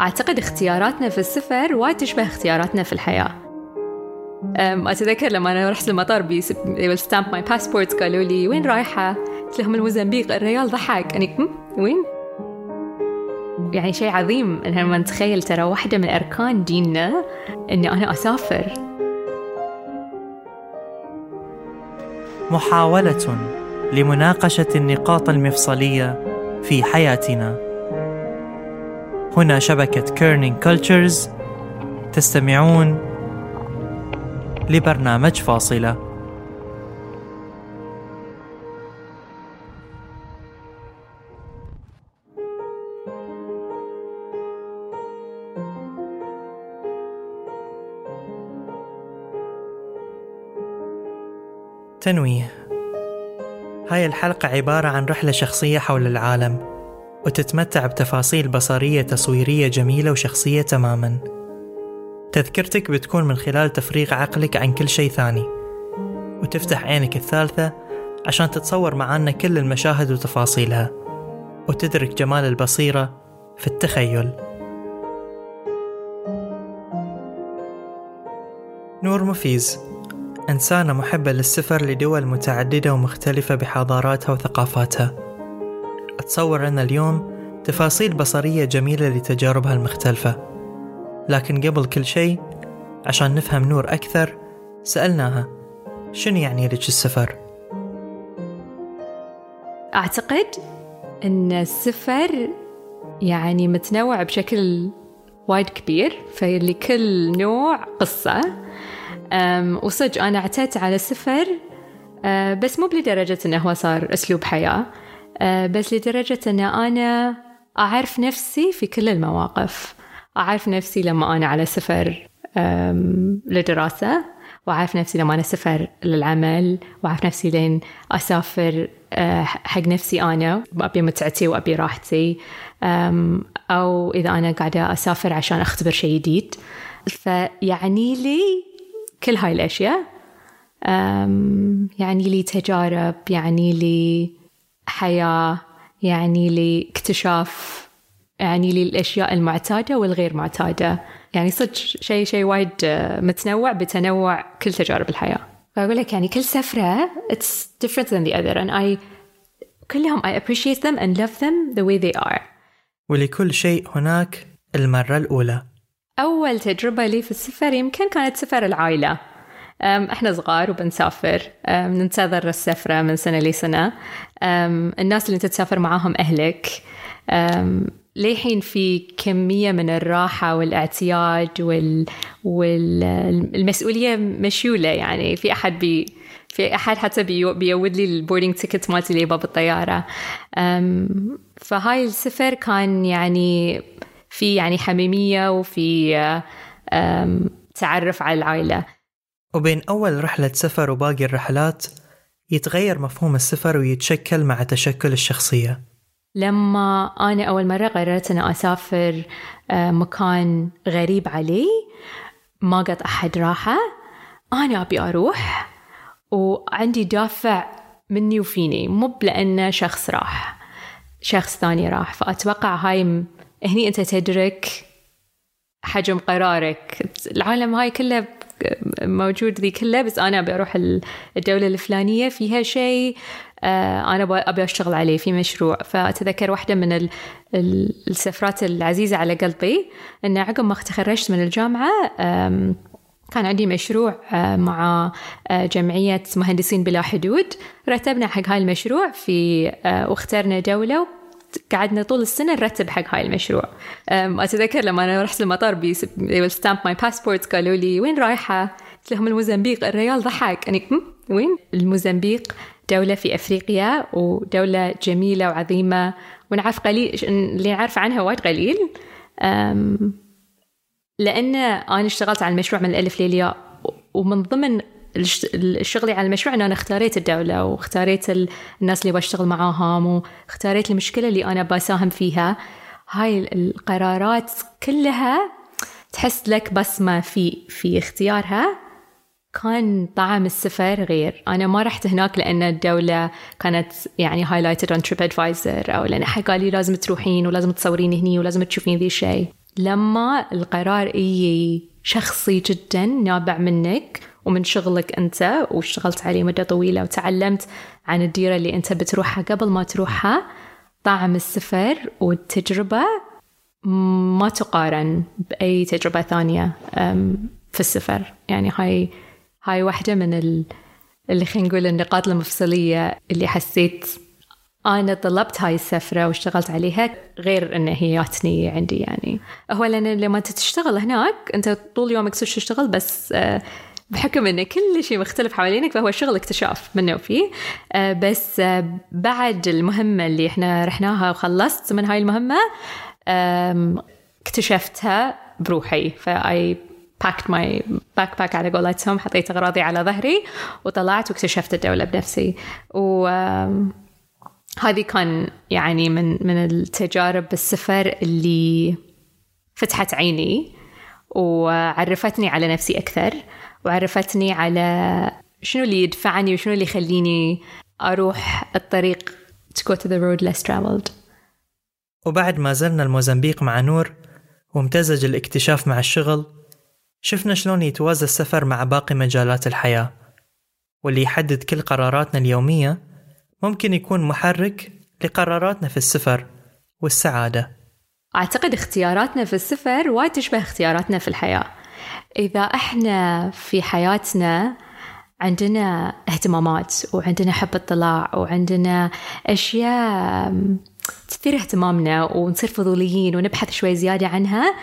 أعتقد اختياراتنا في وايد تشبه اختياراتنا في الحياة. أتذكر لما أنا رحت المطار بي stamp my passport قالوا لي وين رايحة؟ قلت لهم الموزمبيق. الريال ضحك. يعني وين؟ يعني شيء عظيم. إن لما نتخيل ترى واحدة من أركان ديننا إني أنا أسافر. محاولة لمناقشة النقاط المفصلية في حياتنا. هنا شبكة Kerning Cultures تستمعون لبرنامج فاصلة. تنويه. هاي الحلقة عبارة عن رحلة شخصية حول العالم. وتتمتع بتفاصيل بصرية تصويرية جميلة وشخصية تماما. تذكرتك بتكون من خلال تفريغ عقلك عن كل شيء ثاني. وتفتح عينك الثالثة عشان تتصور معانا كل المشاهد وتفاصيلها. وتدرك جمال البصيرة في التخيل. نور مفيز إنسانة محبة للسفر لدول متعددة ومختلفة بحضاراتها وثقافاتها. أتصور أن اليوم تفاصيل بصرية جميلة لتجاربها المختلفة. لكن قبل كل شيء عشان نفهم نور أكثر سألناها شنو يعني لك السفر؟ أعتقد أن السفر يعني متنوع بشكل وايد كبير فلكل نوع قصة. وصدق أنا اعتدت على السفر أه، بس مو لدرجة أنه هو صار أسلوب حياة. بس لدرجة أن أنا أعرف نفسي في كل المواقف. أعرف نفسي لما أنا على سفر لدراسة. وأعرف نفسي لما أنا سفر للعمل. وأعرف نفسي لين أسافر أه، حق نفسي أنا. وأبي متعتي وأبي راحتي. أو إذا أنا قاعدة أسافر عشان أختبر شيء جديد. فيعني لي كل هاي الأشياء. يعني لي تجارب يعني لي حياة يعني لي اكتشاف يعني لي الأشياء المعتادة والغير معتادة. يعني صدق شيء شيء وايد آه، متنوع بتنوع كل تجارب الحياة. فأقول لك يعني كل سفرة it's different than the other and I كلهم I appreciate them and love them the way they are. ولكل شيء هناك المرة الأولى. أول تجربة لي في السفر يمكن كانت سفر العائلة. إحنا صغار وبنسافر. ننتظر السفرة من سنة لسنة. الناس اللي انت تسافر معاهم أهلك. ليحين في كمية من الراحة والاعتياد وال... والمسؤولية مشولة يعني. في أحد بي في أحد حتى بي... بيود لي ال boarding ticket مالتي لي باب الطيارة. فهاي السفر كان يعني في يعني حميمية وفي تعرف على العائلة. وبين أول رحلة سفر وباقي الرحلات يتغير مفهوم السفر ويتشكل مع تشكل الشخصية. لما أنا أول مرة قررت أن أسافر مكان غريب علي ما قد أحد راحة أنا أبي أروح وعندي دافع مني وفيني مو لأن شخص راح شخص ثاني راح. فأتوقع هاي هني أنت تدرك حجم قرارك. العالم هاي كله موجود ذي كله بس أنا أبي أروح الدولة الفلانية فيها شيء آه، أنا أبي أشتغل عليه في مشروع. فأتذكر واحدة من السفرات العزيزة على قلبي أن عقب ما تخرجت من الجامعة كان عندي مشروع آه، مع آه، جمعية مهندسين بلا حدود. رتبنا حق هاي المشروع في واخترنا دولة قعدنا طول السنة نرتب حق هاي المشروع أتذكر لما أنا رحت المطار بي stamp my passport قالوا لي وين رايحة؟ قلت لهم الموزمبيق الريال ضحك يعني وين؟ الموزمبيق دولة في أفريقيا ودولة جميلة وعظيمة ونعرف قليل اللي نعرف عنها وايد قليل لأن أنا اشتغلت على المشروع من الألف للياء ومن ضمن شغلي على المشروع أن أنا اختاريت الدولة واختاريت الناس اللي بشتغل معاهم واختاريت المشكلة اللي أنا بساهم فيها. هاي القرارات كلها تحس لك بصمة في في اختيارها. كان طعم السفر غير. أنا ما رحت هناك لأن الدولة كانت يعني highlighted on TripAdvisor أو لأن أحد قال لي لازم تروحين ولازم تصورين هني ولازم تشوفين ذي الشيء. لما القرار يجي شخصي جدا نابع منك ومن شغلك أنت واشتغلت عليه مدة طويلة وتعلمت عن الديرة اللي أنت بتروحها قبل ما تروحها طعم السفر والتجربة ما تقارن بأي تجربة ثانية في السفر. يعني هاي هاي واحدة من ال... اللي خلينا نقول النقاط المفصلية اللي حسيت أنا طلبت هاي السفرة واشتغلت عليها غير إن هي جاتني عندي يعني. هو لأن لما تشتغل هناك أنت طول يومك تشتغل بس آه، بحكم إن كل شيء مختلف حوالينك فهو شغل اكتشاف منه وفيه آه، بس آه، بعد المهمة اللي إحنا رحناها وخلصت من هاي المهمة اكتشفتها بروحي. فاي packed my backpack على قولتهم حطيت أغراضي على ظهري وطلعت واكتشفت الدولة بنفسي. و هذه كان يعني من من التجارب بالسفر اللي فتحت عيني وعرفتني على نفسي أكثر. وعرفتني على شنو اللي يدفعني وشنو اللي يخليني أروح الطريق to go to the road less traveled. وبعد ما زرنا الموزمبيق مع نور وامتزج الاكتشاف مع الشغل شفنا شلون يتوازى السفر مع باقي مجالات الحياة. واللي يحدد كل قراراتنا اليومية ممكن يكون محرك لقراراتنا في السفر والسعادة. أعتقد اختياراتنا في السفر وايد تشبه اختياراتنا في الحياة. إذا إحنا في حياتنا عندنا اهتمامات وعندنا حب اطلاع وعندنا أشياء تثير اهتمامنا ونصير فضوليين ونبحث شوي زيادة عنها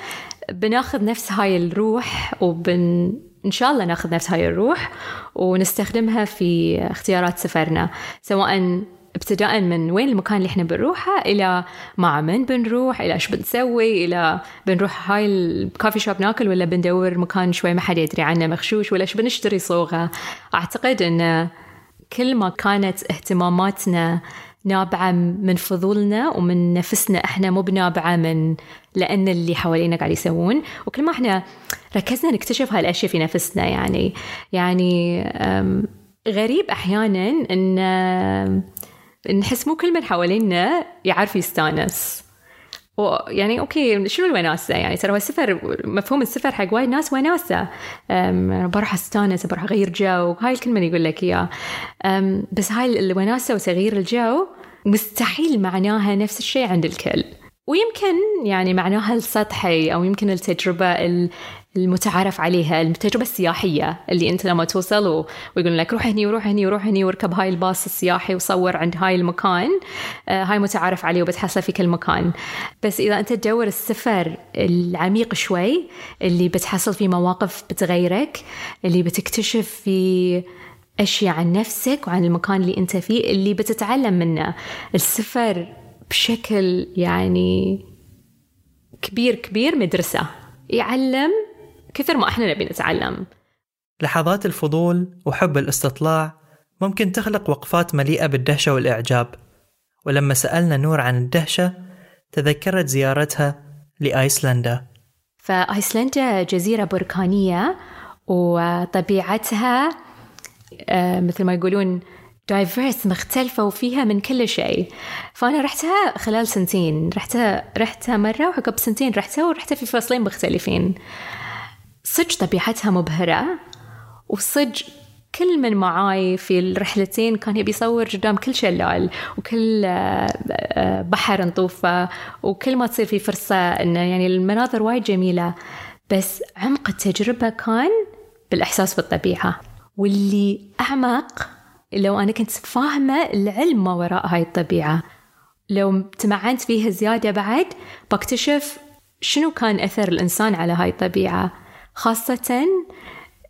بناخذ نفس هاي الروح وبن إن شاء الله ناخذ نفس هاي الروح ونستخدمها في اختيارات سفرنا سواء ابتداء من وين المكان اللي إحنا بنروحه إلى مع من بنروح إلى إيش بنسوي إلى بنروح هاي الكافي شوب ناكل ولا بندور مكان شوي ما حد يدري عنه مغشوش ولا إيش بنشتري صوغة. أعتقد إن كل ما كانت اهتماماتنا نابعة من فضولنا ومن نفسنا إحنا مو بنابعة من لأن اللي حوالينا قاعد يسوون وكل ما إحنا ركزنا نكتشف هاي الأشياء في نفسنا يعني. يعني غريب أحيانا أن نحس مو كل من حوالينا يعرف يستانس. يعني أوكي شنو الوناسة؟ يعني ترى السفر مفهوم السفر حق وايد ناس وناسة. بروح أستانس بروح أغير جو هاي الكلمة اللي يقول لك اياها بس هاي الوناسة وتغيير الجو مستحيل معناها نفس الشيء عند الكل. ويمكن يعني معناها السطحي أو يمكن التجربة المتعارف عليها التجربة السياحية اللي أنت لما توصل ويقولون لك روح هني وروح هني وروح هني واركب هاي الباص السياحي وصور عند هاي المكان آه، هاي متعارف عليه وبتحصل في كل مكان. بس إذا أنت تدور السفر العميق شوي اللي بتحصل فيه مواقف بتغيرك اللي بتكتشف في أشياء عن نفسك وعن المكان اللي أنت فيه اللي بتتعلم منه. السفر بشكل يعني كبير كبير مدرسة. يعلم كثر ما إحنا نبي نتعلم. لحظات الفضول وحب الاستطلاع ممكن تخلق وقفات مليئة بالدهشة والإعجاب. ولما سألنا نور عن الدهشة تذكرت زيارتها لآيسلندا. فآيسلندا جزيرة بركانية وطبيعتها آه، مثل ما يقولون دايفيرس مختلفة وفيها من كل شيء. فأنا رحتها خلال سنتين. رحتها رحتها مرة وعقب سنتين رحتها ورحتها في فصلين مختلفين. صدق طبيعتها مبهرة وصدق كل من معاي في الرحلتين كان يبي يصور قدام كل شلال وكل آه، آه، بحر نطوفه وكل ما تصير في فرصة إنه يعني المناظر وايد جميلة. بس عمق التجربة كان بالإحساس بالطبيعة. واللي أعمق لو أنا كنت فاهمة العلم ما وراء هاي الطبيعة. لو تمعنت فيها زيادة بعد بكتشف شنو كان أثر الإنسان على هاي الطبيعة. خاصة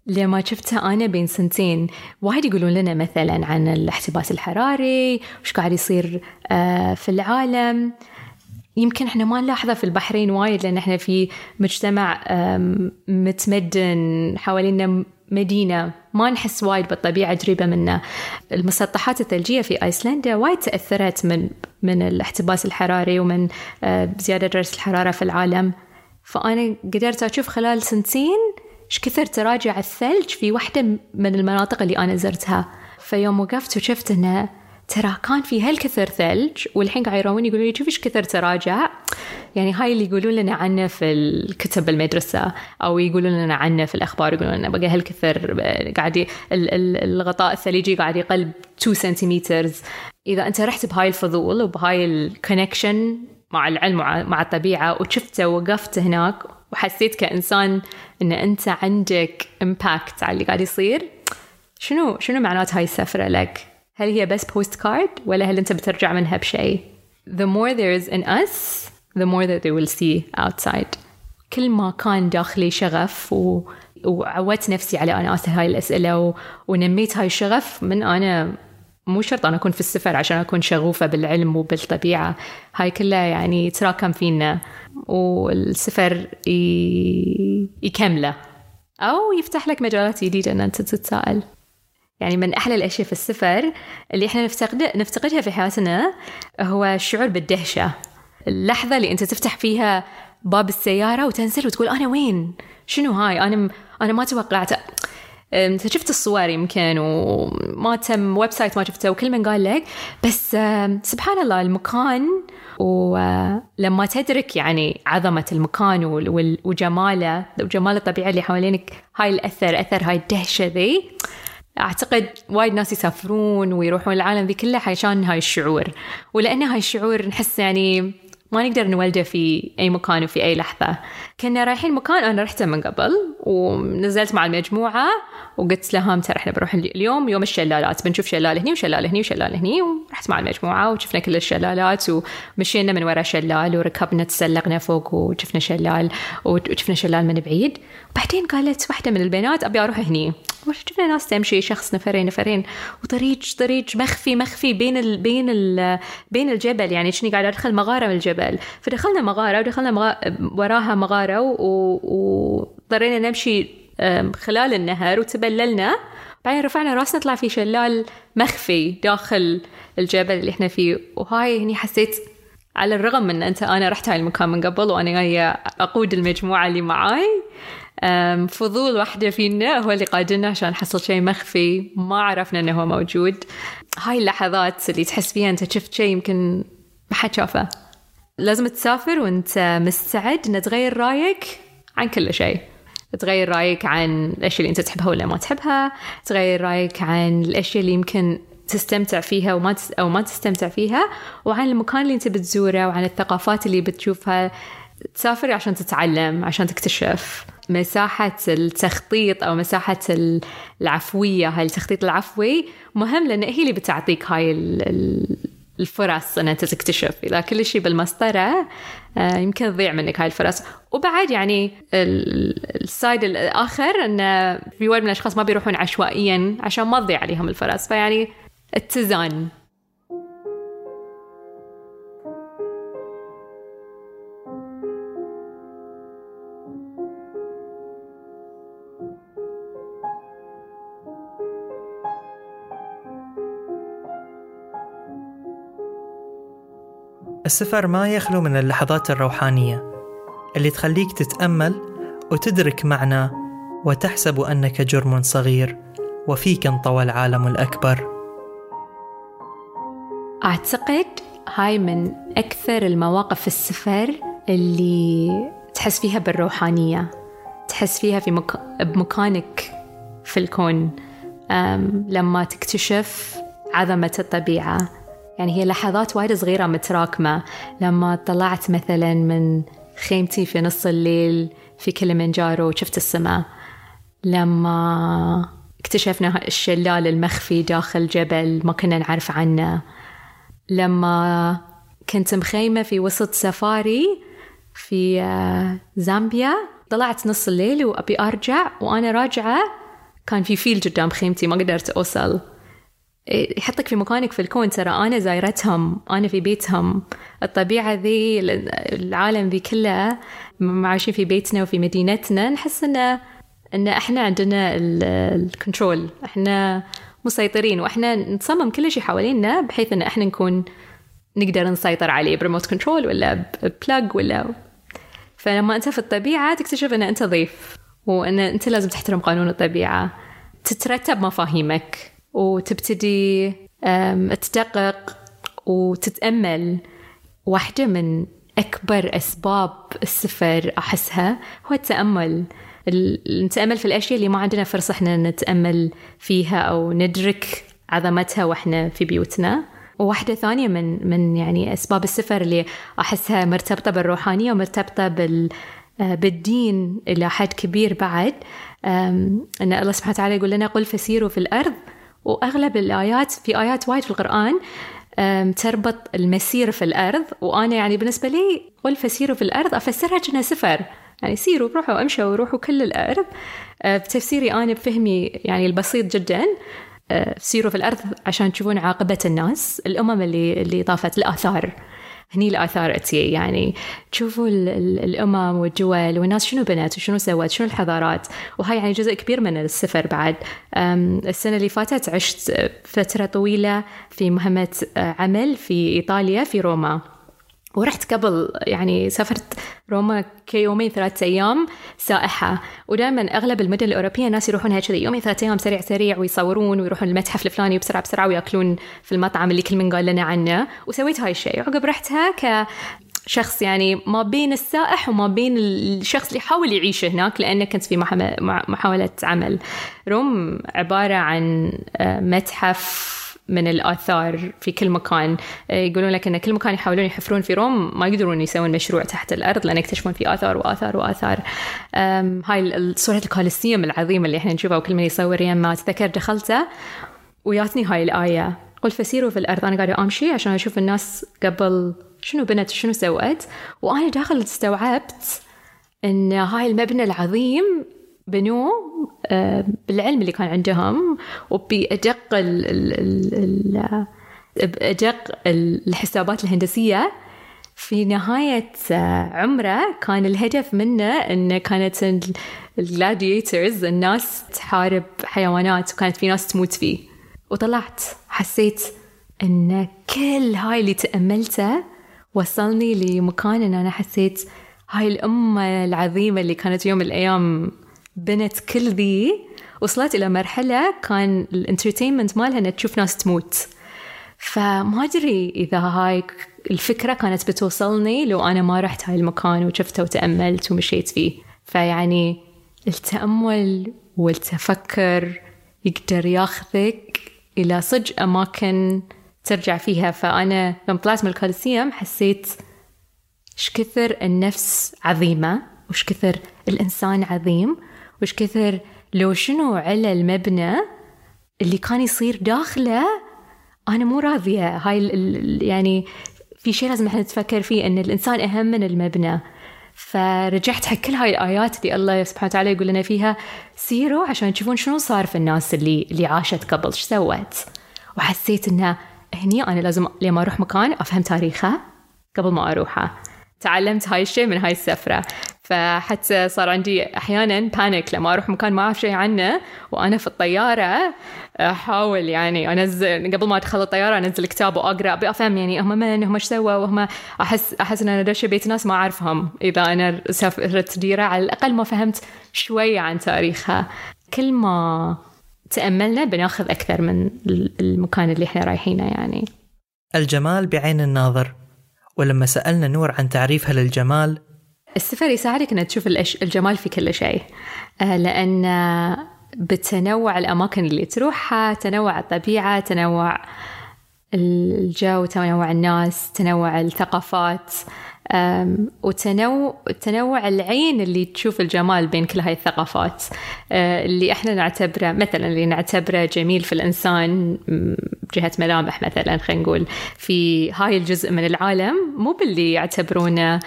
لما شفتها أنا بين سنتين وايد يقولون لنا مثلا عن الاحتباس الحراري وش قاعد يصير آه، في العالم. يمكن إحنا ما نلاحظه في البحرين وايد لأن إحنا في مجتمع متمدن حوالينا مدينة. ما نحس وايد بالطبيعة قريبة منا المسطحات الثلجية في آيسلندا وايد تأثرت من من الاحتباس الحراري ومن آه، زيادة درجة الحرارة في العالم. فأنا قدرت أشوف خلال سنتين إيش كثر تراجع الثلج في واحدة من المناطق اللي أنا زرتها. فيوم وقفت وشفت إنه ترى كان في هالكثر ثلج والحين قاعد يراوني يقولوا لي شوف إيش كثر تراجع. يعني هاي اللي يقولون لنا عنه في الكتب المدرسة أو يقولون لنا عنه في الأخبار يقولون لنا بقى هالكثر قاعد الغطاء الثلجي قاعد يقل 2 سنتيمتر إذا أنت رحت بهاي الفضول وبهاي ال connection مع العلم مع الطبيعة وشفته ووقفت هناك وحسيت كإنسان إن أنت عندك impact على اللي قاعد يصير شنو شنو معنات هاي السفرة لك؟ هل هي بس postcard ولا هل أنت بترجع منها بشيء؟ The more there is in us the more that they will see outside كل ما كان داخلي شغف و... وعودت نفسي على أنا أسأل هاي الأسئلة و... ونميت هاي الشغف من أنا مو شرط أنا أكون في السفر عشان أكون شغوفة بالعلم وبالطبيعة. هاي كلها يعني تراكم فينا والسفر ي... يكمله. أو يفتح لك مجالات جديدة أن أنت تتساءل. يعني من أحلى الأشياء في السفر اللي إحنا نفتقد نفتقدها في حياتنا هو الشعور بالدهشة. اللحظة اللي أنت تفتح فيها باب السيارة وتنزل وتقول أنا وين؟ شنو هاي؟ أنا أنا ما توقعت. انت شفت الصور يمكن وما تم website ما شفته وكل من قال لك بس سبحان الله المكان ولما تدرك يعني عظمة المكان وجماله وجمال الطبيعة اللي حوالينك هاي الأثر أثر هاي الدهشة ذي أعتقد وايد ناس يسافرون ويروحون العالم ذي كله عشان هاي الشعور. ولأن هاي الشعور نحس يعني ما نقدر نولده في أي مكان وفي أي لحظة. كنا رايحين مكان أنا رحته من قبل ونزلت مع المجموعة وقلت لهم ترى إحنا بنروح اليوم يوم الشلالات بنشوف شلال هني وشلال هني وشلال هني ورحت مع المجموعة وشفنا كل الشلالات ومشينا من ورا شلال وركبنا تسلقنا فوق وشفنا شلال وشفنا شلال من بعيد. وبعدين قالت واحدة من البنات أبي أروح هني. شفنا ناس تمشي شخص نفرين نفرين وطريق طريق مخفي مخفي بين ال بين ال بين الجبل يعني شني قاعد أدخل مغارة من الجبل. فدخلنا مغارة ودخلنا مغارة وراها مغاره وضطرينا نمشي خلال النهر وتبللنا. بعدين رفعنا راسنا طلع في شلال مخفي داخل الجبل اللي إحنا فيه. وهاي هني حسيت على الرغم من أنت أنا رحت هاي المكان من قبل وأنا جاية أقود المجموعة اللي معاي. فضول واحدة فينا هو اللي قادنا عشان نحصل شيء مخفي ما عرفنا إنه هو موجود. هاي اللحظات اللي تحس فيها أنت شفت شيء يمكن ما حد شافه. لازم تسافر وانت مستعد ان تغير رأيك عن كل شيء. تغير رأيك عن الأشياء اللي انت تحبها ولا ما تحبها. تغير رأيك عن الأشياء اللي يمكن تستمتع فيها وما تس... أو ما تستمتع فيها. وعن المكان اللي انت بتزوره وعن الثقافات اللي بتشوفها. تسافر عشان تتعلم عشان تكتشف. مساحة التخطيط أو مساحة العفوية هاي التخطيط العفوي مهم لأن هي اللي بتعطيك هاي الفرص أن انت تكتشف اذا كل شيء بالمسطرة آه، يمكن تضيع منك هاي الفرص. وبعد يعني السايد الآخر أن في وايد من الأشخاص ما بيروحون عشوائيا عشان ما تضيع عليهم الفرص. فيعني اتزان. السفر ما يخلو من اللحظات الروحانية اللي تخليك تتأمل وتدرك معنى وتحسب أنك جرم صغير وفيك انطوى العالم الأكبر. أعتقد هاي من أكثر المواقف في السفر اللي تحس فيها بالروحانية تحس فيها في مك... بمكانك في الكون لما تكتشف عظمة الطبيعة. يعني هي لحظات وايد صغيرة متراكمة. لما طلعت مثلا من خيمتي في نص الليل في كليمنجارو وشفت السماء. لما اكتشفنا الشلال المخفي داخل جبل ما كنا نعرف عنه. لما كنت مخيمة في وسط سفاري في آه، زامبيا. طلعت نص الليل وأبي أرجع وأنا راجعة. كان في فيل قدام خيمتي ما قدرت أوصل. يحطك في مكانك في الكون. ترى أنا زايرتهم أنا في بيتهم. الطبيعة ذي العالم ذي كله عايشين في بيتنا وفي مدينتنا نحس إنه إن إحنا عندنا ال control إحنا مسيطرين وإحنا نصمم كل شيء حوالينا بحيث إن إحنا نكون نقدر نسيطر عليه ب remote control ولا plug ولا. فلما أنت في الطبيعة تكتشف إن أنت ضيف وإن أنت لازم تحترم قانون الطبيعة. تترتب مفاهيمك. وتبتدي تدقق وتتأمل. واحدة من أكبر أسباب السفر أحسها هو التأمل. نتأمل في الأشياء اللي ما عندنا فرصة إحنا نتأمل فيها أو ندرك عظمتها وإحنا في بيوتنا. وواحدة ثانية من من يعني أسباب السفر اللي أحسها مرتبطة بالروحانية ومرتبطة بال بالدين إلى حد كبير بعد. أن الله سبحانه وتعالى يقول لنا قل فسيروا في الأرض. وأغلب الآيات في آيات وايد في القرآن تربط المسير في الأرض وأنا يعني بالنسبة لي قل فسيروا في الأرض أفسرها كأنها سفر. يعني سيروا روحوا امشوا وروحوا كل الأرض. أه، بتفسيري أنا بفهمي يعني البسيط جدا. أه، سيروا في الأرض عشان تشوفون عاقبة الناس الأمم اللي اللي طافت الآثار. هني الآثار أتي يعني تشوفوا الأمم والدول والناس شنو بنت وشنو سوت شنو الحضارات؟ وهاي يعني جزء كبير من السفر بعد. السنة اللي فاتت عشت فترة طويلة في مهمة أه، عمل في إيطاليا في روما. ورحت قبل يعني سافرت روما كيومين ثلاثة أيام سائحة. ودائما أغلب المدن الأوروبية الناس يروحون هيك كذا يومين ثلاثة أيام سريع سريع ويصورون ويروحون المتحف الفلاني بسرعة بسرعة ويأكلون في المطعم اللي كل من قال لنا عنه. وسويت هاي الشيء. عقب رحتها ك شخص يعني ما بين السائح وما بين الشخص اللي يحاول يعيش هناك لأنه كنت في محاولة عمل. روم عبارة عن آه، متحف من الآثار في كل مكان. آه، يقولون لك أن كل مكان يحاولون يحفرون في روم ما يقدرون يسوون مشروع تحت الأرض لأن يكتشفون في آثار وآثار وآثار. هاي صورة الكوليسيوم العظيمة اللي إحنا نشوفها وكل من يصور ما أتذكر دخلته وياتني هاي الآية. قل فسيروا في الأرض أنا قاعدة أمشي عشان أشوف الناس قبل شنو بنت وشنو سوت. وأنا داخل استوعبت أن هاي المبنى العظيم بنوه آه، بالعلم اللي كان عندهم وبأدق بأدق الحسابات الهندسية. في نهاية آه، عمره كان الهدف منه أنه كانت ال gladiators الناس تحارب حيوانات وكانت في ناس تموت فيه. وطلعت حسيت أن كل هاي اللي تأملته وصلني لمكان أن أنا حسيت هاي الأمة العظيمة اللي كانت يوم من الأيام بنت كل ذي وصلت إلى مرحلة كان ال entertainment مالها أنها تشوف ناس تموت. فما أدري إذا هاي الفكرة كانت بتوصلني لو أنا ما رحت هاي المكان وشفته وتأملت ومشيت فيه. فيعني التأمل والتفكر يقدر ياخذك إلى صج أماكن ترجع فيها. فأنا لما طلعت من الكالسيوم حسيت إيش كثر النفس عظيمة وش كثر الإنسان عظيم. وش كثر لو شنو على المبنى اللي كان يصير داخله أنا مو راضية. هاي يعني في شيء لازم إحنا نتفكر فيه أن الإنسان أهم من المبنى. فرجعت حق كل هاي الآيات اللي الله سبحانه وتعالى يقول لنا فيها سيروا عشان تشوفون شنو صار في الناس اللي اللي عاشت قبل. إيش سوت؟ وحسيت انه هني أنا لازم لما أروح مكان أفهم تاريخه قبل ما أروحه. تعلمت هاي الشيء من هاي السفرة. فحتى صار عندي أحيانا panic لما أروح مكان ما أعرف شيء عنه وأنا في الطيارة أحاول يعني أنزل قبل ما أدخل الطيارة أنزل كتاب وأقرأ. أبي أفهم يعني هم من هم إيش سووا؟ وهم أحس أحس إن أنا دش بيت ناس ما أعرفهم. إذا أنا سافرت ديرة على الأقل ما فهمت شوية عن تاريخها. كل ما تأملنا بناخذ أكثر من المكان اللي إحنا رايحينه يعني. الجمال بعين الناظر. ولما سألنا نور عن تعريفها للجمال السفر يساعدك إنك تشوف الجمال في كل شيء. آه، لأن بتنوع الأماكن اللي تروحها تنوع الطبيعة تنوع الجو تنوع الناس تنوع الثقافات. وتنوع تنوع العين اللي تشوف الجمال بين كل هاي الثقافات. أه، اللي إحنا نعتبره مثلا اللي نعتبره جميل في الإنسان بجهه ملامح مثلا خلينا نقول في هاي الجزء من العالم مو باللي يعتبرونه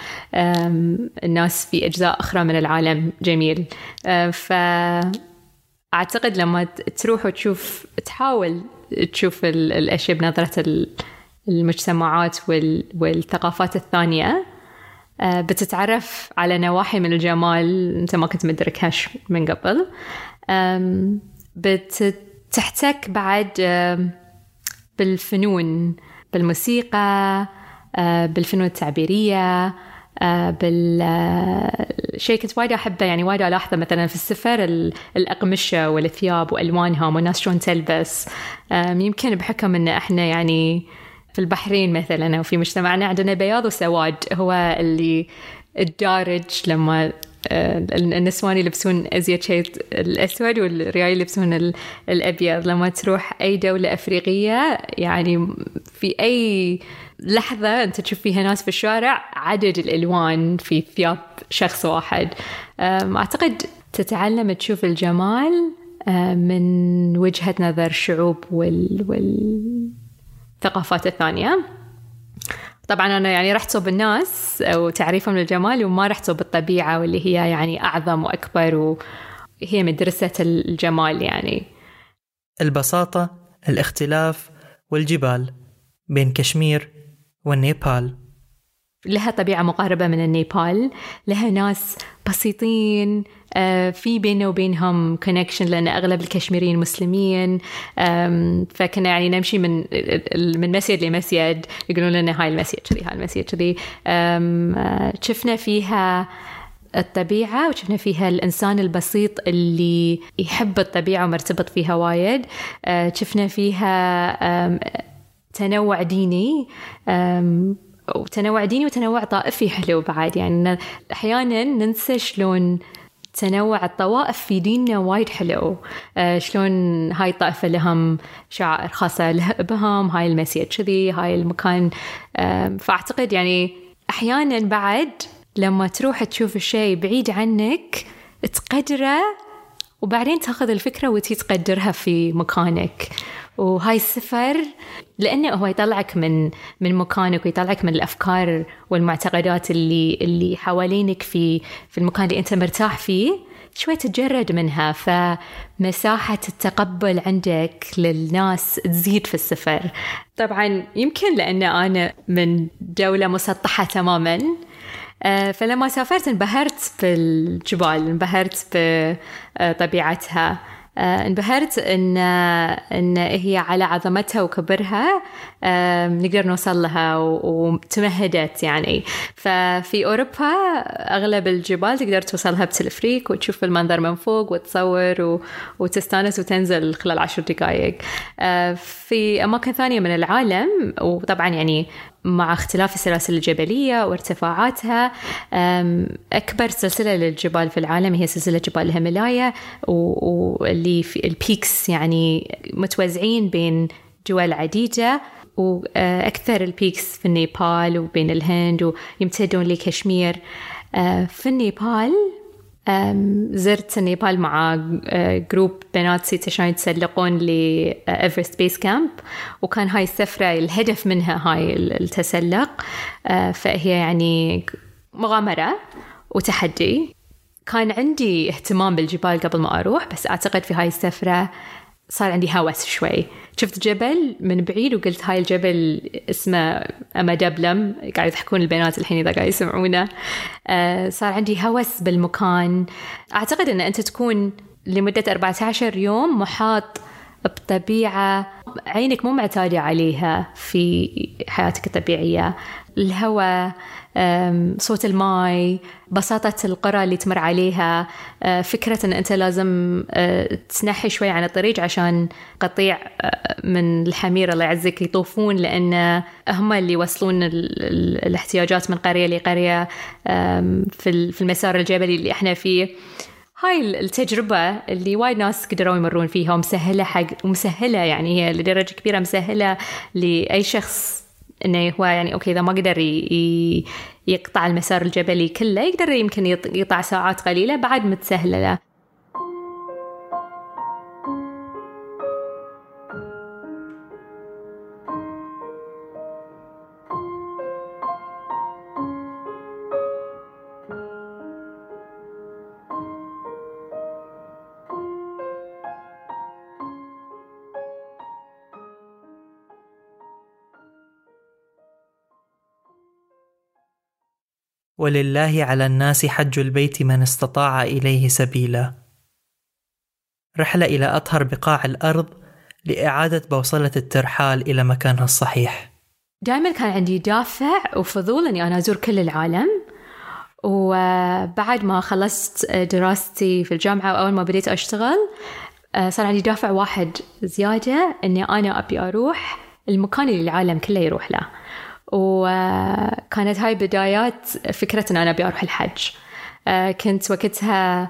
الناس في أجزاء أخرى من العالم جميل. أه، ف أعتقد لما تروح وتشوف تحاول تشوف الأشياء بنظرة المجتمعات والثقافات الثانية بتتعرف على نواحي من الجمال. أنت ما كنت مدركهاش من قبل. بتحتك بعد بالفنون بالموسيقى آه، بالفنون التعبيرية آه، بال شيء كنت وايد أحبه. يعني وايد ألاحظه مثلا في السفر الأقمشة والثياب وألوانهم والناس شلون تلبس. يمكن بحكم إن إحنا يعني في البحرين مثلا أو في مجتمعنا عندنا بياض وسواد هو اللي الدارج لما آه، النسوان يلبسون أزيد شيء الأسود والريال يلبسون الأبيض. لما تروح أي دولة أفريقية يعني في أي لحظة أنت تشوف فيها ناس في الشارع عدد الألوان في ثياب شخص واحد. أعتقد تتعلم تشوف الجمال آه، من وجهة نظر الشعوب وال... والثقافات الثانية. طبعا أنا يعني رحت صوب الناس وتعريفهم للجمال وما رحت صوب الطبيعة واللي هي يعني أعظم وأكبر وهي مدرسة الجمال يعني. البساطة الاختلاف والجبال بين كشمير والنيبال. لها طبيعة مقاربة من النيبال لها ناس بسيطين في بيننا وبينهم connection لأن أغلب الكشميريين مسلمين. فكنا يعني نمشي من من مسجد لمسجد يقولون لنا هاي المسجد كذي هاي المسجد كذي آه، شفنا فيها الطبيعة وشفنا فيها الإنسان البسيط اللي يحب الطبيعة ومرتبط فيها وايد. آه، شفنا فيها تنوع ديني. وتنوع ديني وتنوع طائفي حلو بعد. يعني أحيانا ننسى شلون تنوع الطوائف في ديننا وايد حلو. آه شلون هاي الطائفة لهم شعائر خاصة بهم هاي المسيد كذي هاي المكان. آه فأعتقد يعني أحيانا بعد لما تروح تشوف الشيء بعيد عنك تقدره وبعدين تاخذ الفكرة وتي تقدرها في مكانك. وهاي السفر لأنه هو يطلعك من من مكانك ويطلعك من الأفكار والمعتقدات اللي اللي حوالينك في في المكان اللي أنت مرتاح فيه شوي تتجرد منها. فمساحة التقبل عندك للناس تزيد في السفر. طبعا يمكن لأن أنا من دولة مسطحة تماما آه، فلما سافرت انبهرت بالجبال انبهرت بطبيعتها. انبهرت إن إن هي على عظمتها وكبرها آه، نقدر نوصل لها وتمهدت يعني. ففي أوروبا أغلب الجبال تقدر توصلها بتلفريك وتشوف المنظر من فوق وتصور وتستانس وتنزل خلال عشر دقائق آه، في أماكن ثانية من العالم وطبعا يعني مع اختلاف السلاسل الجبلية وارتفاعاتها أكبر سلسلة للجبال في العالم هي سلسلة جبال الهيمالايا واللي في ال peaks يعني متوزعين بين دول عديدة وأكثر ال peaks في النيبال وبين الهند ويمتدون لكشمير. أه، في النيبال زرت النيبال مع group بنات عشان يتسلقون لإيفرست base camp وكان هاي السفرة الهدف منها هاي التسلق فهي يعني مغامرة وتحدي. كان عندي اهتمام بالجبال قبل ما أروح بس أعتقد في هاي السفرة صار عندي هوس شوي. شفت جبل من بعيد وقلت هاي الجبل اسمه أما دبلم. قاعد يضحكون البنات الحين إذا قاعد يسمعونه. آه صار عندي هوس بالمكان. أعتقد أن أنت تكون لمدة 14 يوم محاط بطبيعة عينك مو معتادة عليها في حياتك الطبيعية. الهواء صوت الماي بساطة القرى اللي تمر عليها. أه، فكرة أن أنت لازم أه، تنحي شوي عن الطريق عشان قطيع أه، من الحمير الله يعزك يطوفون لأن هم اللي يوصلون الاحتياجات من قرية لقرية في المسار الجبلي اللي إحنا فيه. هاي التجربة اللي وايد ناس قدروا يمرون فيها ومسهلة حق ومسهلة يعني هي لدرجة كبيرة مسهلة لأي شخص إنه هو يعني أوكي إذا ما قدر يقطع المسار الجبلي كله يقدر يمكن يقطع ساعات قليلة بعد متسهلة له. ولله على الناس حج البيت من استطاع إليه سبيلا. رحلة إلى أطهر بقاع الأرض لإعادة بوصلة الترحال إلى مكانها الصحيح. دائما كان عندي دافع وفضول إني أنا أزور كل العالم وبعد ما خلصت دراستي في الجامعة وأول ما بديت أشتغل صار عندي دافع واحد زيادة إني أنا أبي أروح المكان اللي العالم كله يروح له. وكانت هاي بدايات فكرة أنا أبي أروح الحج. آه، كنت وقتها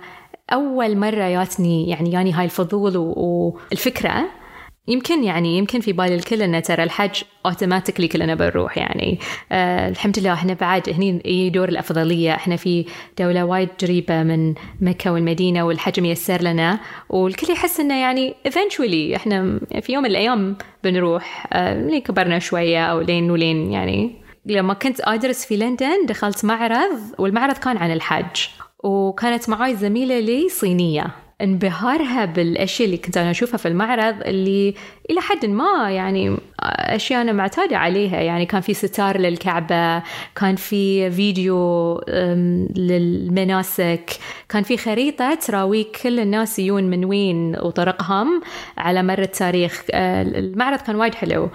أول مرة ياتني يعني يعني هاي الفضول والفكرة. يمكن يعني يمكن في بال الكل إنه ترى الحج اوتوماتيكلي كلنا بنروح يعني. أه الحمد لله إحنا بعد هني يجي دور الأفضلية. إحنا في دولة وايد قريبة من مكة والمدينة والحج ميسر لنا والكل يحس إنه يعني eventually إحنا في يوم من الأيام بنروح أه لين كبرنا شوية أو لين ولين يعني. لما كنت أدرس في لندن دخلت معرض والمعرض كان عن الحج وكانت معاي زميلة لي صينية. انبهارها بالأشياء اللي كنت أنا أشوفها في المعرض اللي إلى حد ما يعني أشياء أنا معتادة عليها. يعني كان في ستار للكعبة كان في فيديو للمناسك كان في خريطة تراويك كل الناس يجون من وين وطرقهم على مر التاريخ. أه، المعرض كان وايد حلو.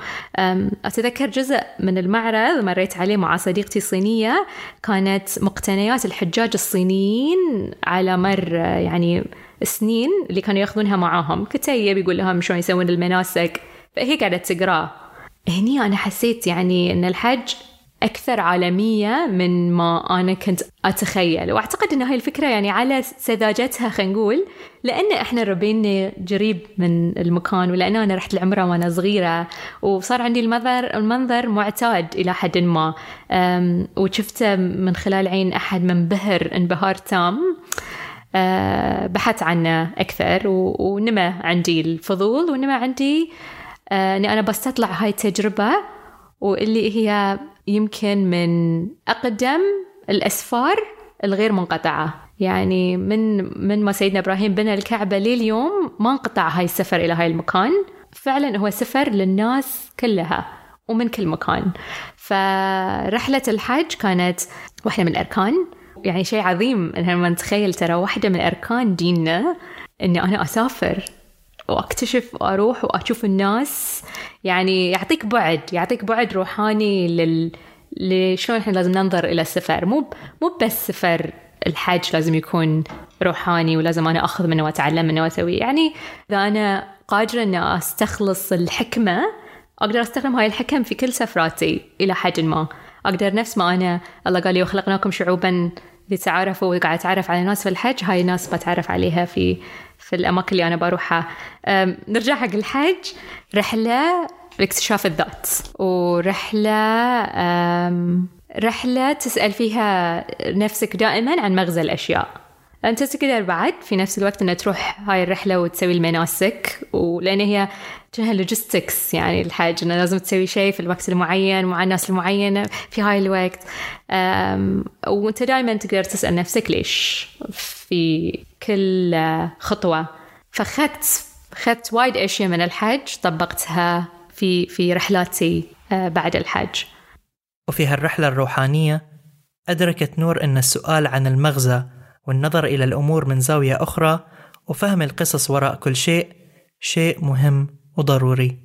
أتذكر جزء من المعرض مريت عليه مع صديقتي الصينيه كانت مقتنيات الحجاج الصينيين على مر يعني سنين اللي كانوا ياخذونها معاهم. كتيب يقول لهم شلون يسوون المناسك. فهي قاعدة تقراه هني أنا حسيت يعني أن الحج أكثر عالمية من ما أنا كنت أتخيل. وأعتقد أن هاي الفكرة يعني على سذاجتها خلينا نقول لأن إحنا ربيني قريب من المكان ولأن أنا رحت العمرة وأنا صغيرة وصار عندي المنظر المنظر معتاد إلى حد ما. وشفته من خلال عين أحد منبهر انبهار تام. بحثت عنه أكثر ونمى عندي الفضول ونمى عندي آه، أني أنا بستطلع هاي التجربة واللي هي يمكن من أقدم الأسفار الغير منقطعة. يعني من من ما سيدنا إبراهيم بنى الكعبة لليوم ما انقطع هاي السفر إلى هاي المكان. فعلا هو سفر للناس كلها ومن كل مكان. فرحلة الحج كانت واحدة من الأركان. يعني شيء عظيم. لما نتخيل ترى واحدة من أركان ديننا إني أنا أسافر وأكتشف وأروح وأشوف الناس. يعني يعطيك بعد يعطيك بعد روحاني لل لشلون إحنا لازم ننظر إلى السفر. مو مو بس سفر الحج لازم يكون روحاني ولازم أنا أخذ منه وأتعلم منه واسوي يعني إذا أنا قادرة إني أستخلص الحكمة أقدر أستخدم هاي الحكم في كل سفراتي إلى حد ما. أقدر نفس ما أنا الله قال لي وخلقناكم شعوبا لتعارفوا وقاعد أتعرف على ناس في الحج هاي ناس بتعرف عليها في في الأماكن اللي أنا بروحها. نرجع حق الحج. رحلة لاكتشاف الذات. ورحلة رحلة تسأل فيها نفسك دائما عن مغزى الأشياء. أنت تقدر بعد في نفس الوقت انها تروح هاي الرحلة وتسوي المناسك ولأن هي كأنها لوجيستكس يعني الحاج إنه لازم تسوي شيء في الوقت المعين مع الناس المعينة في هاي الوقت. وأنت دائما تقدر تسأل نفسك ليش في كل خطوة. فأخذت أخذت وايد أشياء من الحج طبقتها في في رحلاتي أه، بعد الحج وفي هالرحلة الروحانية أدركت نور أن السؤال عن المغزى والنظر إلى الأمور من زاوية أخرى وفهم القصص وراء كل شيء شيء مهم وضروري.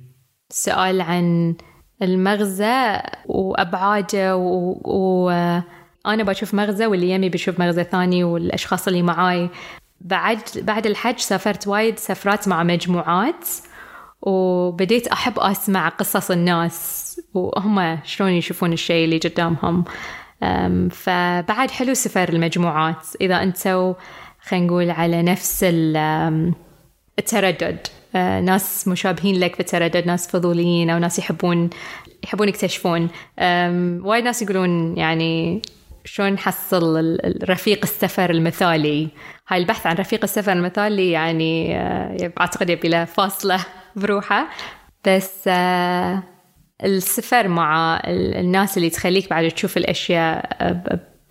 السؤال عن المغزى وأبعاده وأنا و... بشوف مغزى واللي يمي بيشوف مغزى ثاني والأشخاص اللي معاي. بعد بعد الحج سافرت وايد سفرات مع مجموعات وبديت أحب أسمع قصص الناس. وهم شلون يشوفون الشيء اللي قدامهم. فبعد حلو سفر المجموعات. إذا أنتوا خلينا نقول على نفس التردد. أه، ناس مشابهين لك في التردد ناس فضوليين أو ناس يحبون يحبون يكتشفون. وايد ناس يقولون يعني شلون نحصل الرفيق السفر المثالي. هاي البحث عن رفيق السفر المثالي يعني أه، أعتقد يبي له فاصلة بروحه. بس أه، السفر مع الناس اللي تخليك بعد تشوف الأشياء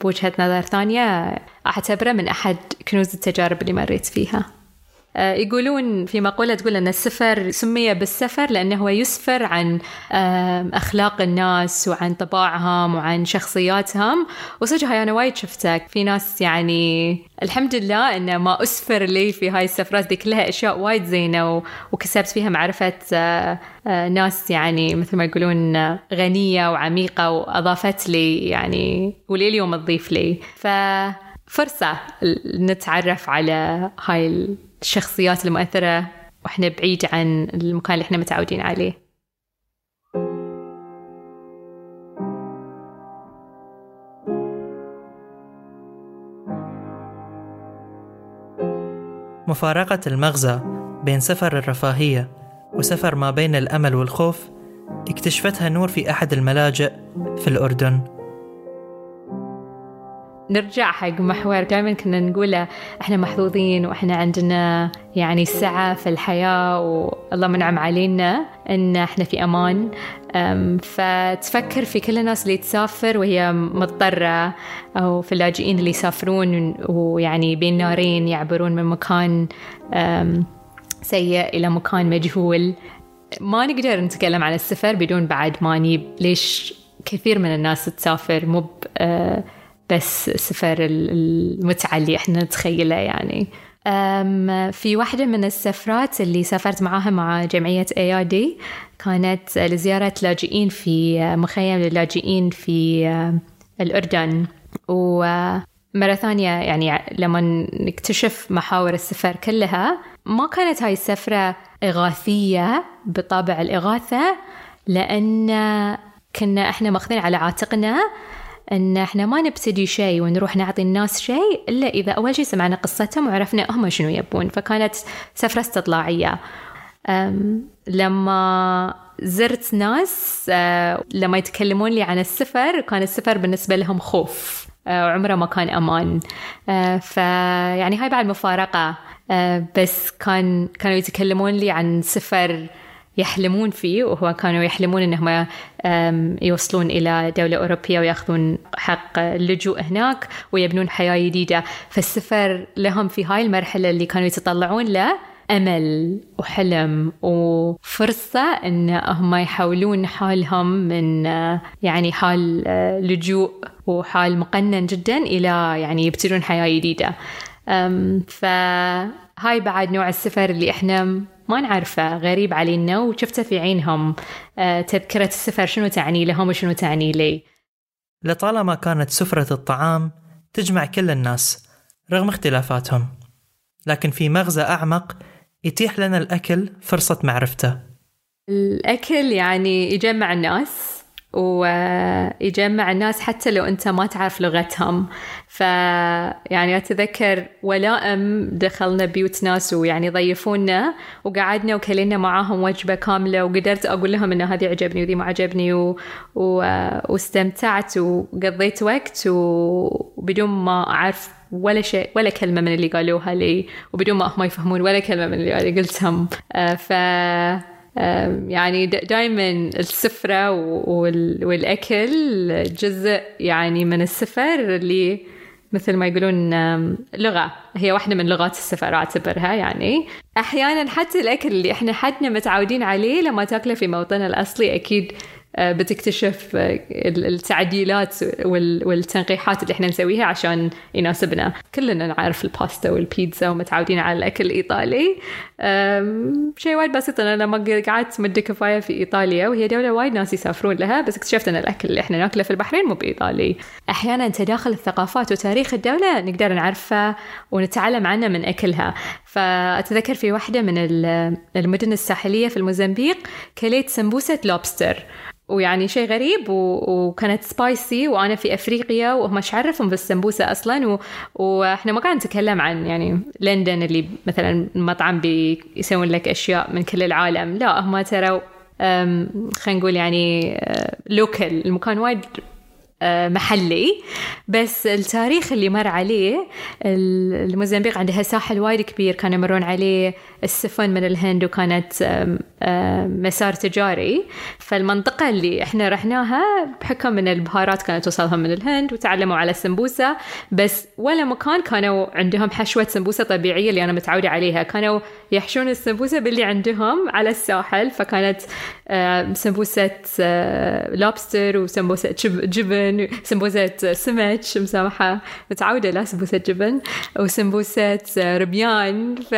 بوجهة نظر ثانية أعتبره من أحد كنوز التجارب اللي مريت فيها. يقولون في مقولة تقول أن السفر سمي بالسفر لأنه هو يسفر عن أخلاق الناس وعن طباعهم وعن شخصياتهم. وصدق هاي أنا وايد شفتك. في ناس يعني الحمد لله أن ما أسفر لي في هاي السفرات. دي كلها أشياء وايد زينة وكسبت فيها معرفة آه، آه، ناس يعني مثل ما يقولون غنية وعميقة وأضافت لي يعني ولليوم تضيف لي. ففرصة نتعرف على هاي الشخصيات المؤثرة وإحنا بعيد عن المكان اللي إحنا متعودين عليه. مفارقة المغزى بين سفر الرفاهية وسفر ما بين الأمل والخوف اكتشفتها نور في أحد الملاجئ في الأردن. نرجع حق محور دائما كنا نقوله إحنا محظوظين وإحنا عندنا يعني سعة في الحياة والله منعم علينا إن إحنا في أمان. فتفكر في كل الناس اللي تسافر وهي مضطرة أو في اللاجئين اللي يسافرون ويعني بين نارين يعبرون من مكان سيء إلى مكان مجهول. ما نقدر نتكلم عن السفر بدون بعد ما نجيب ليش كثير من الناس تسافر مو بس سفر المتعة اللي إحنا نتخيله يعني. في واحدة من السفرات اللي سافرت معاها مع جمعية ايادي كانت لزيارة لاجئين في مخيم للاجئين في الأردن. ومرة ثانية يعني لما نكتشف محاور السفر كلها ما كانت هاي السفرة إغاثية بطابع الإغاثة لأن كنا إحنا ماخذين على عاتقنا أن إحنا ما نبتدي شيء ونروح نعطي الناس شيء إلا إذا أول شيء سمعنا قصتهم وعرفنا هم شنو يبون. فكانت سفرة استطلاعية. لما زرت ناس أه، لما يتكلمون لي عن السفر كان السفر بالنسبة لهم خوف. أه، وعمره ما كان أمان. أه، فيعني هاي بعد مفارقة. بس كان كانوا يتكلمون لي عن سفر يحلمون فيه وهو كانوا يحلمون انهم يوصلون إلى دولة أوروبية ويأخذون حق اللجوء هناك ويبنون حياة جديدة. فالسفر لهم في هاي المرحلة اللي كانوا يتطلعون له أمل وحلم وفرصة إن هم يحولون حالهم من يعني حال لجوء وحال مقنن جدا إلى يعني يبتدون حياة جديدة. فهاي بعد نوع السفر اللي إحنا ما نعرفه غريب علينا وشفته في عينهم. آه، تذكرة السفر شنو تعني لهم وشنو تعني لي؟ لطالما كانت سفرة الطعام تجمع كل الناس رغم اختلافاتهم لكن في مغزى أعمق يتيح لنا الأكل فرصة معرفته. الأكل يعني يجمع الناس. ويجمع الناس حتى لو أنت ما تعرف لغتهم. فيعني أتذكر ولائم دخلنا بيوت ناس ويعني ضيفونا وقعدنا وكلينا معاهم وجبة كاملة وقدرت أقول لهم ان هذه عجبني وذي ما عجبني و... و... واستمتعت وقضيت وقت وبدون ما أعرف ولا شيء ولا كلمة من اللي قالوها لي وبدون ما هم يفهمون ولا كلمة من اللي قلتهم. آه، ف يعني دائما السفرة والأكل جزء يعني من السفر اللي مثل ما يقولون لغة. هي واحدة من لغات السفر أعتبرها يعني. أحيانا حتى الأكل اللي إحنا حدنا متعودين عليه لما تأكله في موطنه الأصلي أكيد بتكتشف آه، التعديلات والتنقيحات اللي إحنا نسويها عشان يناسبنا. كلنا نعرف الباستا والبيتزا ومتعودين على الأكل الإيطالي. شيء وايد بسيط أنا لما قعدت مدة كفاية في إيطاليا وهي دولة وايد ناس يسافرون لها بس اكتشفت أن الأكل اللي إحنا ناكله في البحرين مو بإيطالي. أحيانا تداخل الثقافات وتاريخ الدولة نقدر نعرفه ونتعلم عنه من أكلها. فأتذكر في واحدة من المدن الساحلية في الموزمبيق كليت سمبوسة لوبستر. ويعني شيء غريب و... وكانت spicy وأنا في أفريقيا وهم إيش عرفهم بالسمبوسة أصلا و... وإحنا ما قاعد نتكلم عن يعني لندن اللي مثلا مطعم بيسوون لك أشياء من كل العالم. لا هم ترى خلينا نقول يعني لوكل المكان وايد محلي. بس التاريخ اللي مر عليه الموزمبيق عندها ساحل وايد كبير كانوا يمرون عليه السفن من الهند وكانت مسار تجاري. فالمنطقة اللي إحنا رحناها بحكم من البهارات كانت توصلهم من الهند وتعلموا على السمبوسة. بس ولا مكان كانوا عندهم حشوة سمبوسة طبيعية اللي أنا متعودة عليها. كانوا يحشون السمبوسة باللي عندهم على الساحل فكانت سمبوسة لوبستر وسمبوسة جبن سمبوسة سمك مسامحة متعودة لا سمبوسة جبن وسمبوسة ربيان ف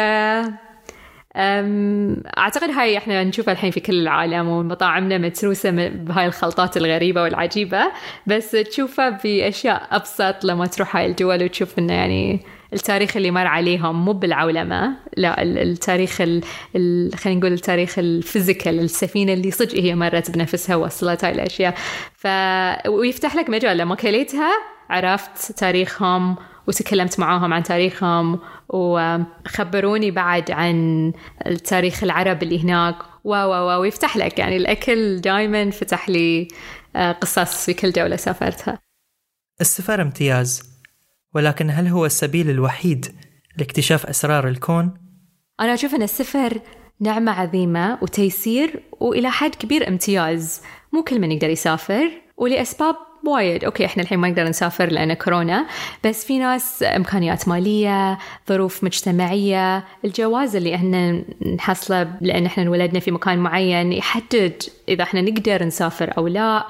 اعتقد هاي إحنا نشوفها الحين في كل العالم ومطاعمنا متروسه بهاي الخلطات الغريبه والعجيبه بس تشوفها باشياء ابسط لما تروح هاي الدول وتشوف انه يعني التاريخ اللي مر عليهم مو بالعولمة لا التاريخ خلينا نقول التاريخ الفيزيكال السفينة اللي صدق هي مرت بنفسها ووصلت هاي الاشياء ف ويفتح لك مجال لما كليتها عرفت تاريخهم وتكلمت معاهم عن تاريخهم وخبروني بعد عن التاريخ العرب اللي هناك. و و ويفتح لك يعني الأكل دائما فتح لي آه، قصص في كل دولة سافرتها. السفر امتياز. ولكن هل هو السبيل الوحيد لاكتشاف أسرار الكون؟ أنا أشوف أن السفر نعمة عظيمة وتيسير وإلى حد كبير امتياز مو كل من يقدر يسافر ولأسباب وايد okay إحنا الحين ما نقدر نسافر لأن كورونا بس في ناس إمكانيات مالية ظروف مجتمعية الجواز اللي إحنا نحصله لأن إحنا انولدنا في مكان معين يحدد إذا إحنا نقدر نسافر أو لا.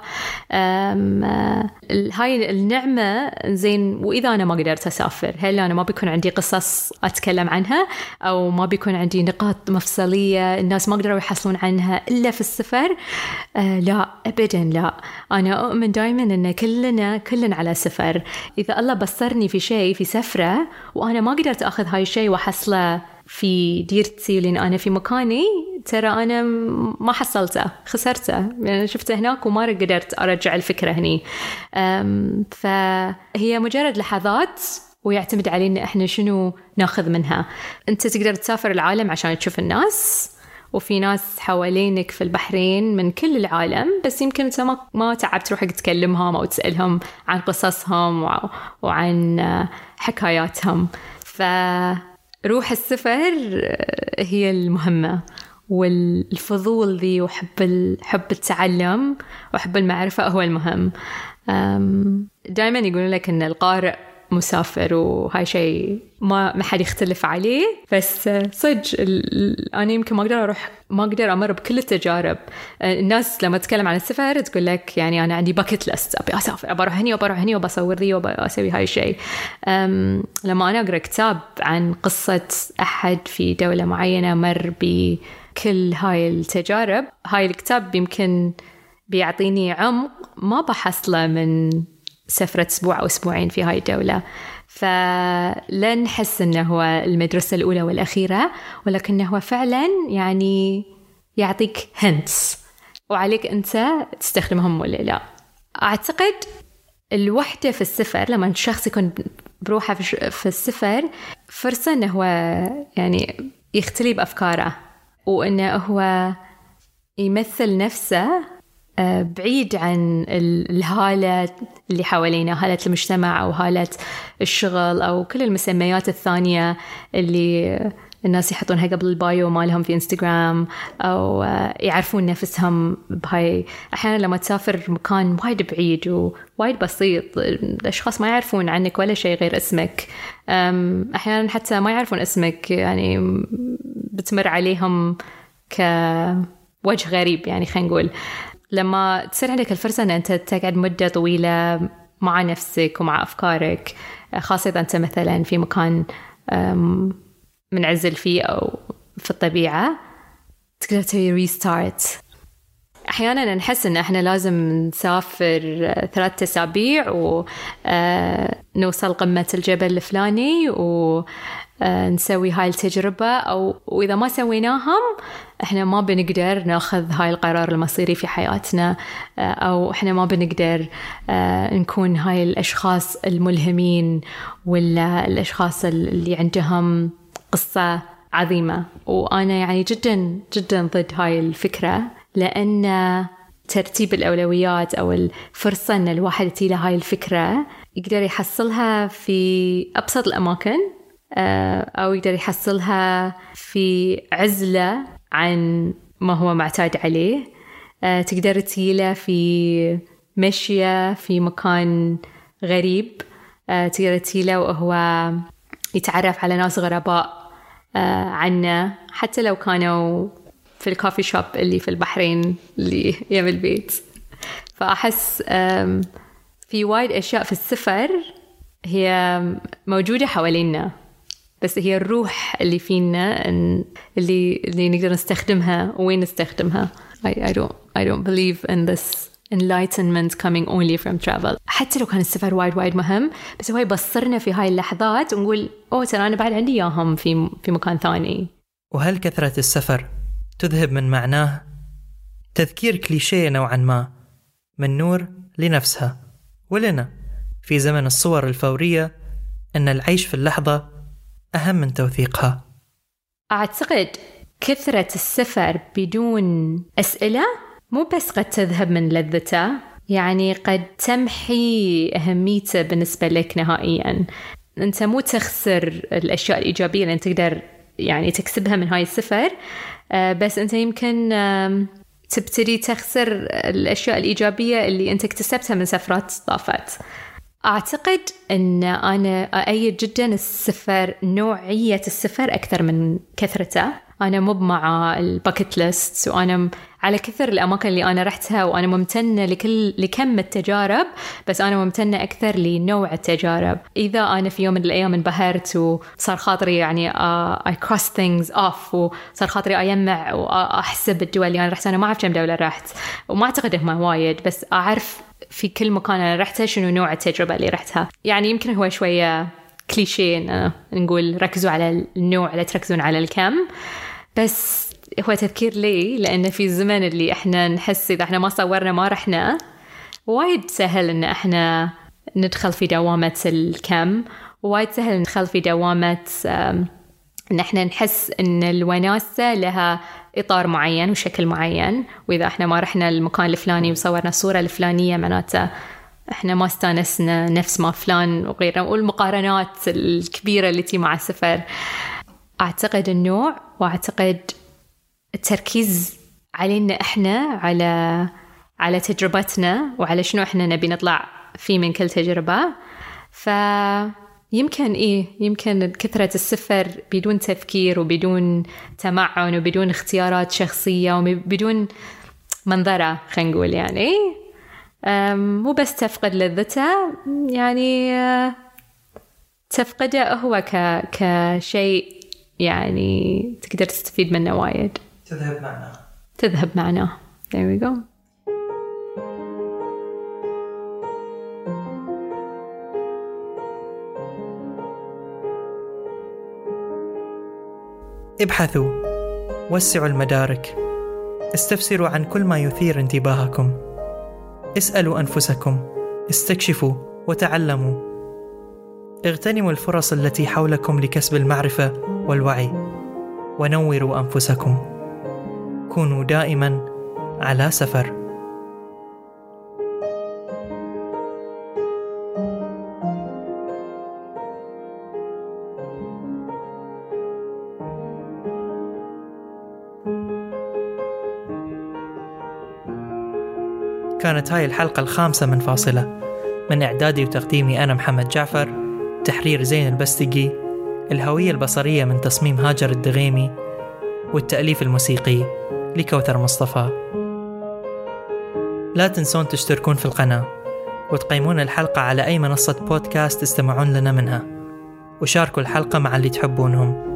هاي النعمة زين وإذا أنا ما قدرت أسافر هل أنا ما بيكون عندي قصص أتكلم عنها؟ أو ما بيكون عندي نقاط مفصلية الناس ما قدروا يحصلون عنها إلا في السفر؟ أه لا ابدا لا. أنا أؤمن دائما إن كلنا كلنا على سفر. إذا الله بصرني في شيء في سفرة وأنا ما قدرت أخذ هاي الشيء وأحصله في ديرتي لأن أنا في مكاني ترى أنا ما حصلته خسرته. يعني شفته هناك وما قدرت أرجع الفكرة هني. فهي مجرد لحظات ويعتمد علينا إحنا شنو ناخذ منها. أنت تقدر تسافر العالم عشان تشوف الناس وفي ناس حوالينك في البحرين من كل العالم بس يمكن أنت ما, ما تعبت روحك تكلمهم أو تسألهم عن قصصهم وعن حكاياتهم. فروح السفر هي المهمة والفضول ذي وحب حب التعلم وحب المعرفة هو المهم. دائما يقولون لك إن القارئ مسافر وهاي شيء ما ما حد يختلف عليه. بس صدق أنا يمكن ما أقدر أروح ما أقدر أمر بكل التجارب. الناس لما تتكلم عن السفر تقول لك يعني أنا عندي باكيت ليست أبي أسافر ابى أروح هني وبروح هني وبصور ذي وبسوي هاي الشيء لما أنا أقرأ كتاب عن قصة أحد في دولة معينة مر بكل هاي التجارب هاي الكتاب يمكن بيعطيني عمق ما بحصله من سفرة أسبوع أو أسبوعين في هاي الدولة. فلا نحس أنه هو المدرسة الأولى والأخيرة ولكنه هو فعلا يعني يعطيك هنتس وعليك أنت تستخدمهم ولا لا. أعتقد الوحدة في السفر لما الشخص يكون بروحه في السفر فرصة أنه هو يعني يختلي بأفكاره وأنه هو يمثل نفسه بعيد عن الهالة اللي حوالينا هالة المجتمع أو هالة الشغل أو كل المسميات الثانية اللي الناس يحطونها قبل البايو مالهم في إنستغرام أو آه، يعرفون نفسهم بهاي. أحيانا لما تسافر مكان وايد بعيد ووايد بسيط الأشخاص ما يعرفون عنك ولا شيء غير اسمك. أحيانا حتى ما يعرفون اسمك يعني بتمر عليهم كوجه غريب يعني خلينا نقول. لما تصير عندك الفرصة أن أنت تقعد مدة طويلة مع نفسك ومع أفكارك خاصة إذا أنت مثلا في مكان منعزل فيه أو في الطبيعة تقدر تسوي ريستارت أحيانا نحس إن إحنا لازم نسافر ثلاثة أسابيع ونوصل آه، قمة الجبل الفلاني و نسوي هاي التجربة أو وإذا ما سويناهم إحنا ما بنقدر ناخذ هاي القرار المصيري في حياتنا آه، أو إحنا ما بنقدر آه، نكون هاي الأشخاص الملهمين ولا الأشخاص اللي عندهم قصة عظيمة. وأنا يعني جدا جدا ضد هاي الفكرة لأن ترتيب الأولويات أو الفرصة أن الواحد تجي له هاي الفكرة يقدر يحصلها في أبسط الأماكن. آه، أو يقدر يحصلها في عزلة عن ما هو معتاد عليه. آه، تقدر تجيله في مشية في مكان غريب. آه، تقدر تجيله وهو يتعرف على ناس غرباء عنه. حتى لو كانوا في الكوفي شوب اللي في البحرين اللي يم البيت. فأحس في وايد أشياء في السفر هي موجودة حوالينا. بس هي الروح اللي فينا اللي اللي نقدر نستخدمها وين نستخدمها. I, I don't I don't believe in this enlightenment coming only from travel. حتى لو كان السفر وايد وايد مهم بس هو يبصرنا في هاي اللحظات ونقول أوه ترى أنا بعد عندي إياهم في في مكان ثاني. وهل كثرة السفر تذهب من معناه تذكير كليشيه نوعا ما من نور لنفسها ولنا؟ في زمن الصور الفورية أن العيش في اللحظة أهم من توثيقها. أعتقد كثرة السفر بدون أسئلة مو بس قد تذهب من لذته يعني قد تمحي أهميته بالنسبة لك نهائيا. أنت مو تخسر الأشياء الإيجابية اللي أنت تقدر يعني تكسبها من هاي السفر آه، بس أنت يمكن تبتدي تخسر الأشياء الإيجابية اللي أنت اكتسبتها من سفرات طافت. أعتقد أن أنا أأيد جدا السفر نوعية السفر أكثر من كثرته. أنا مو مع الباكت ليست وأنا على كثر الأماكن اللي أنا رحتها وأنا ممتنة لكل لكم التجارب بس أنا ممتنة أكثر لنوع التجارب. إذا أنا في يوم من الأيام انبهرت وصار خاطري يعني I cross things off وصار خاطري أجمع وأحسب الدول اللي أنا رحت أنا ما أعرف كم دولة رحت وما أعتقد هم وايد بس أعرف في كل مكان أنا رحته شنو نوع التجربة اللي رحتها. يعني يمكن هو شوية كليشيه نقول ركزوا على النوع لا تركزون على الكم. بس هو تذكير لي لأن في الزمن اللي إحنا نحس إذا إحنا ما صورنا ما رحنا. وايد سهل إن إحنا ندخل في دوامة الكم. وايد سهل ندخل في دوامة إن إحنا نحس إن الوناسة لها إطار معين وشكل معين. وإذا إحنا ما رحنا المكان الفلاني وصورنا الصورة الفلانية معناته إحنا ما استانسنا نفس ما فلان وغيره والمقارنات الكبيرة التي مع السفر. أعتقد النوع وأعتقد التركيز علينا إحنا على على تجربتنا وعلى شنو إحنا نبي نطلع فيه من كل تجربة. فيمكن إيه يمكن كثرة السفر بدون تفكير وبدون تمعن وبدون اختيارات شخصية وبدون منظرة خلينا نقول يعني. مو بس تفقد لذته يعني تفقده هو ك... كشيء يعني تقدر تستفيد منه وايد. تذهب معنا. تذهب معنا. There we go. ابحثوا. وسعوا المدارك. استفسروا عن كل ما يثير انتباهكم. اسألوا أنفسكم. استكشفوا وتعلموا. اغتنموا الفرص التي حولكم لكسب المعرفة والوعي. ونوروا أنفسكم. كونوا دائما على سفر. كانت هاي الحلقة الخامسة من فاصلة. من إعدادي وتقديمي أنا محمد جعفر تحرير زين البستقي الهوية البصرية من تصميم هاجر الدغيمي والتأليف الموسيقي. لكوثر مصطفى. لا تنسون تشتركون في القناة وتقيمون الحلقة على أي منصة بودكاست تستمعون لنا منها وشاركوا الحلقة مع اللي تحبونهم.